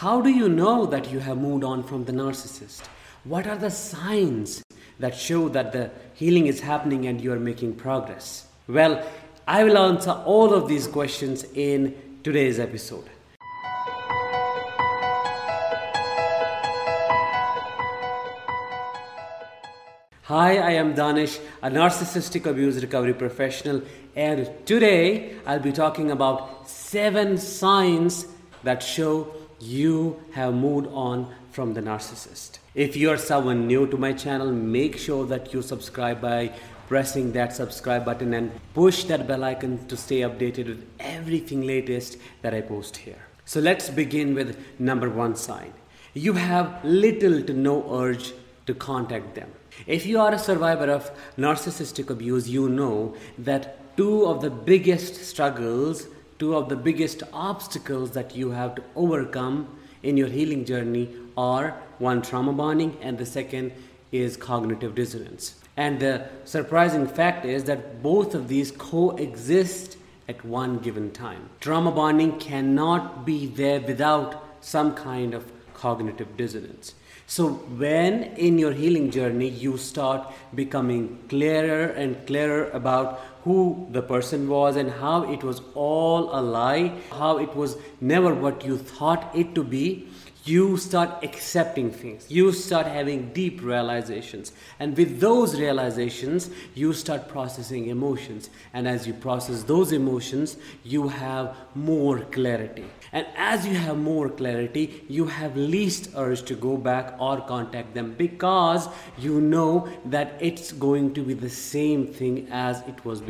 How do you know that you have moved on from the narcissist? What are the signs that show that the healing is happening and you are making progress? Well, I will answer all of these questions in today's episode. Hi, I am Danish, a narcissistic abuse recovery professional, and today I'll be talking about seven signs that show you have moved on from the narcissist. If you are someone new to my channel, make sure that you subscribe by pressing that subscribe button and push that bell icon to stay updated with everything latest that I post here. So let's begin with number one sign. You have little to no urge to contact them. If you are a survivor of narcissistic abuse, you know that two of the biggest struggles, two of the biggest obstacles that you have to overcome in your healing journey are one trauma bonding and the second is cognitive dissonance. And the surprising fact is that both of these coexist at one given time. Trauma bonding cannot be there without some kind of cognitive dissonance. So, when in your healing journey you start becoming clearer and clearer about who the person was and how it was all a lie, how it was never what you thought it to be, you start accepting things. You start having deep realizations. And with those realizations, you start processing emotions. And as you process those emotions, you have more clarity. And as you have more clarity, you have least urge to go back or contact them because you know that it's going to be the same thing as it was before,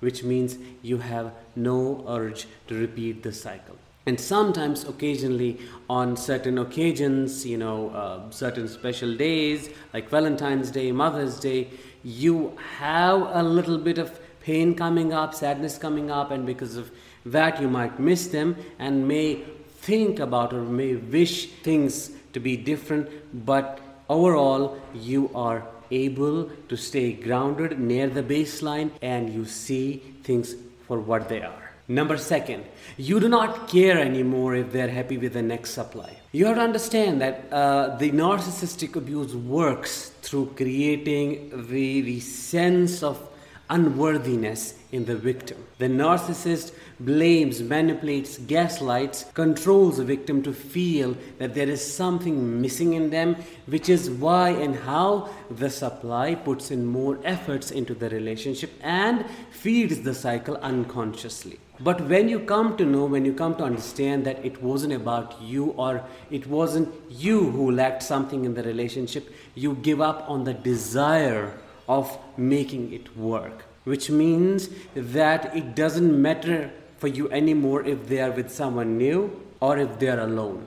which means you have no urge to repeat the cycle. And sometimes occasionally on certain occasions you know uh, certain special days like valentine's day mother's day you have a little bit of pain coming up sadness coming up and because of that you might miss them and may think about or may wish things to be different but overall you are able to stay grounded near the baseline and you see things for what they are Number second, you do not care anymore if they're happy with the next supply. You have to understand that uh, the narcissistic abuse works through creating the, the sense of unworthiness in the victim. The narcissist blames, manipulates, gaslights, controls the victim to feel that there is something missing in them, which is why and how the supply puts in more efforts into the relationship and feeds the cycle unconsciously. But when you come to know, when you come to understand that it wasn't about you or it wasn't you who lacked something in the relationship, you give up on the desire of making it work. Which means that it doesn't matter for you anymore if they are with someone new or if they are alone.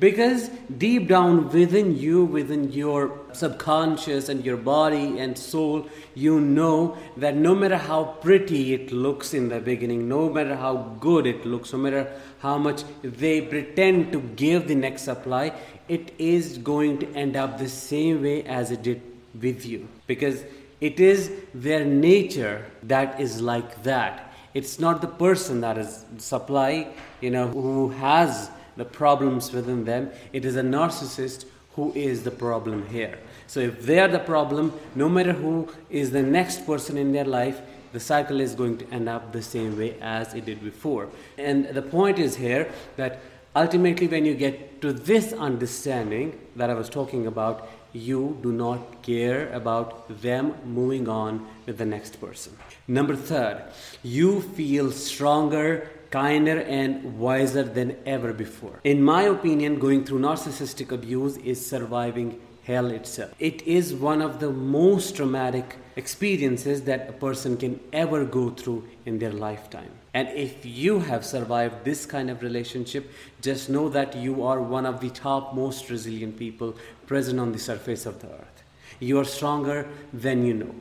Because deep down within you, within your subconscious and your body and soul, you know that no matter how pretty it looks in the beginning, no matter how good it looks, no matter how much they pretend to give the next supply, it is going to end up the same way as it did with you. Because it is their nature that is like that. It's not the person that is supply, you know, who has the problems within them. It is a narcissist who is the problem here. So if they are the problem, no matter who is the next person in their life, the cycle is going to end up the same way as it did before. And the point is here that ultimately, when you get to this understanding that I was talking about, you do not care about them moving on with the next person. Number third, you feel stronger kinder and wiser than ever before. In my opinion, going through narcissistic abuse is surviving hell itself. It is one of the most traumatic experiences that a person can ever go through in their lifetime. And if you have survived this kind of relationship, just know that you are one of the top most resilient people present on the surface of the earth. You are stronger than you know.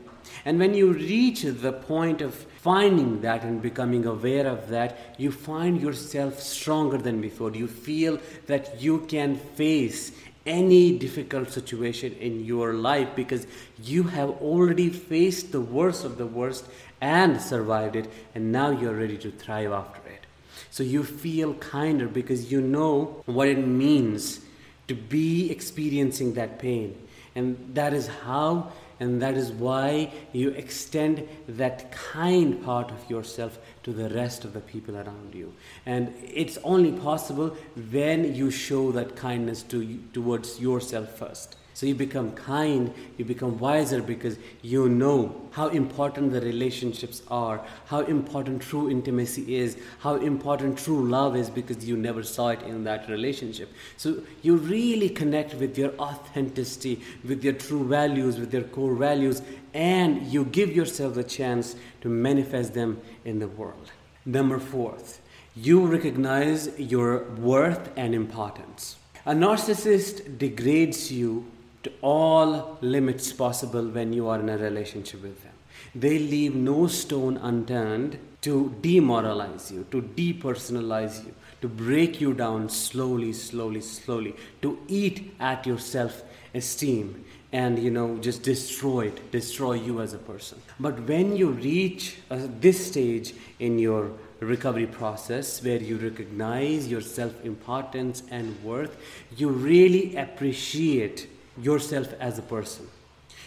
And when you reach the point of finding that and becoming aware of that, you find yourself stronger than before. You feel that you can face any difficult situation in your life because you have already faced the worst of the worst and survived it, and now you're ready to thrive after it. So you feel kinder because you know what it means to be experiencing that pain. And that is how and that is why you extend that kind part of yourself to the rest of the people around you. And it's only possible when you show that kindness to, towards yourself first. So you become kind, you become wiser because you know how important the relationships are, how important true intimacy is, how important true love is because you never saw it in that relationship. So you really connect with your authenticity, with your true values, with your core values, and you give yourself the chance to manifest them in the world. Number fourth, you recognize your worth and importance. A narcissist degrades you to all limits possible when you are in a relationship with them. They leave no stone unturned to demoralize you, to depersonalize you, to break you down slowly, slowly, slowly, to eat at your self esteem and you know just destroy it destroy you as a person but when you reach uh, this stage in your recovery process where you recognize your self importance and worth you really appreciate yourself as a person.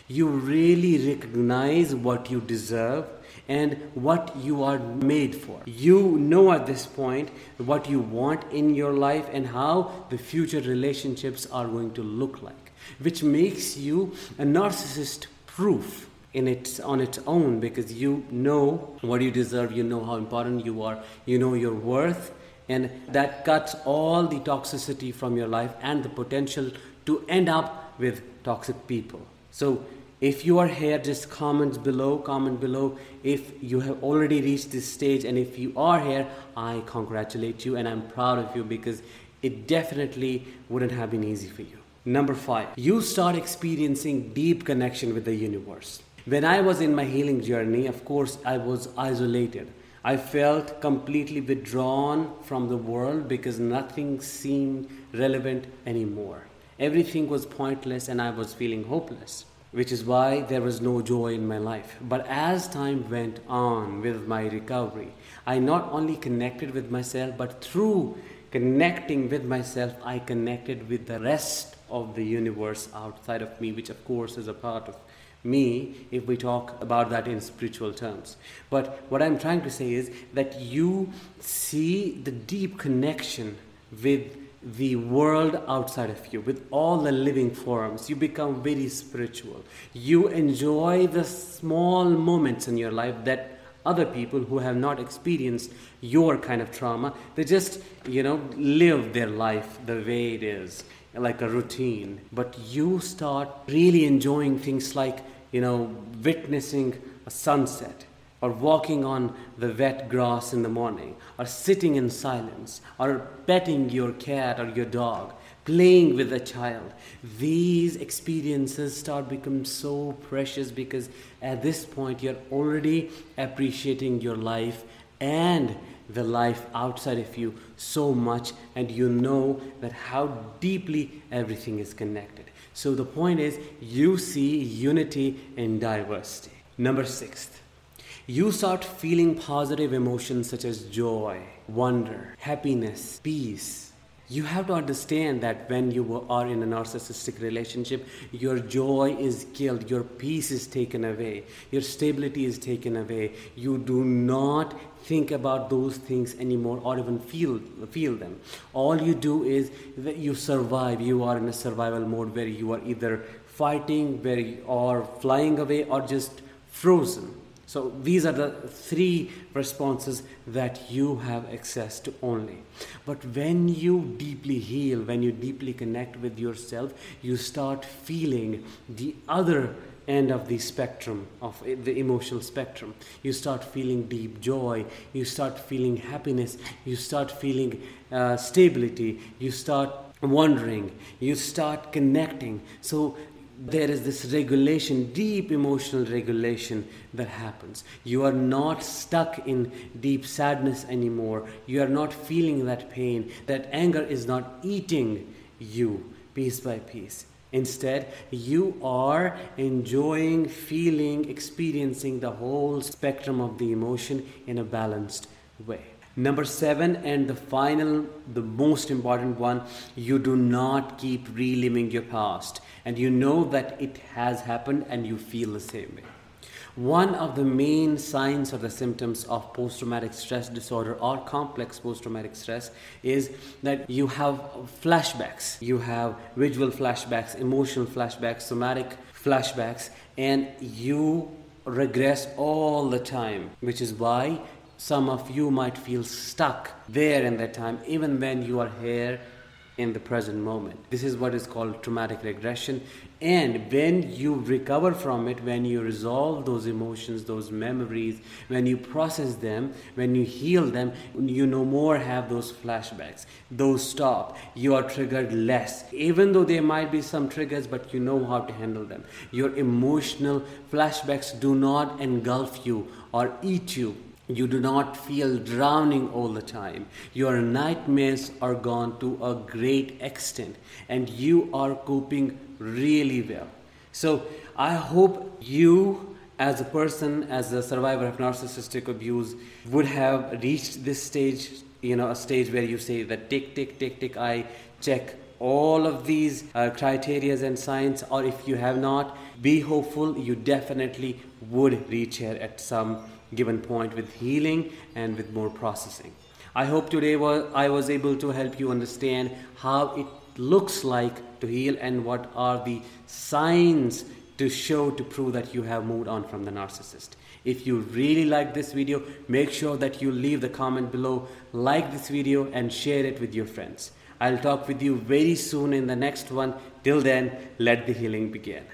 You really recognize what you deserve and what you are made for. You know at this point what you want in your life and how the future relationships are going to look like, which makes you a narcissist proof in its on its own because you know what you deserve, you know how important you are, you know your worth, and that cuts all the toxicity from your life and the potential to end up with toxic people. So if you are here, just comment below, comment below if you have already reached this stage. And if you are here, I congratulate you and I'm proud of you because it definitely wouldn't have been easy for you. Number five, you start experiencing deep connection with the universe. When I was in my healing journey, of course, I was isolated. I felt completely withdrawn from the world because nothing seemed relevant anymore. Everything was pointless and I was feeling hopeless, which is why there was no joy in my life. But as time went on with my recovery, I not only connected with myself, but through connecting with myself, I connected with the rest of the universe outside of me, which of course is a part of me if we talk about that in spiritual terms. But what I'm trying to say is that you see the deep connection with the world outside of you, with all the living forms. You become very spiritual. You enjoy the small moments in your life that other people who have not experienced your kind of trauma, they just, you know, live their life the way it is, like a routine. But you start really enjoying things like, you know, witnessing a sunset or walking on the wet grass in the morning, or sitting in silence, or petting your cat or your dog, playing with a child. These experiences start become so precious because at this point you're already appreciating your life and the life outside of you so much and you know that how deeply everything is connected. So the point is you see unity in diversity. Number 6 you start feeling positive emotions such as joy, wonder, happiness, peace. You have to understand that when you are in a narcissistic relationship, your joy is killed, your peace is taken away, your stability is taken away. You do not think about those things anymore or even feel feel them all you do is that you survive you are in a survival mode where you are either fighting where are flying away or just frozen so these are the three responses that you have access to only. But when you deeply heal, when you deeply connect with yourself, you start feeling the other end of the spectrum of the emotional spectrum you start feeling deep joy you start feeling happiness you start feeling uh, stability you start wondering you start connecting so there is this regulation, deep emotional regulation that happens. You are not stuck in deep sadness anymore. You are not feeling that pain. That anger is not eating you piece by piece. Instead, you are enjoying, feeling, experiencing the whole spectrum of the emotion in a balanced way. Number seven, and the final, the most important one, you do not keep reliving your past. And you know that it has happened and you feel the same way. One of the main signs or the symptoms of post traumatic stress disorder or complex post traumatic stress is that you have flashbacks. You have visual flashbacks, emotional flashbacks, somatic flashbacks, and you regress all the time, which is why some of you might feel stuck there in that time, even when you are here in the present moment. This is what is called traumatic regression. And when you recover from it, when you resolve those emotions, those memories, when you process them, when you heal them, you no more have those flashbacks. Those stop. You are triggered less. Even though there might be some triggers, but you know how to handle them. Your emotional flashbacks do not engulf you or eat you you do not feel drowning all the time. Your nightmares are gone to a great extent and you are coping really well. So, I hope you, as a person, as a survivor of narcissistic abuse, would have reached this stage, you know, a stage where you say that tick, tick, tick, tick, I check all of these uh, criterias and signs, or if you have not, be hopeful, you definitely would reach here at some given point with healing and with more processing. I hope today I was able to help you understand how it looks like to heal and what are the signs to show to prove that you have moved on from the narcissist. If you really like this video, make sure that you leave the comment below, like this video and share it with your friends. I'll talk with you very soon in the next one. Till then, let the healing begin.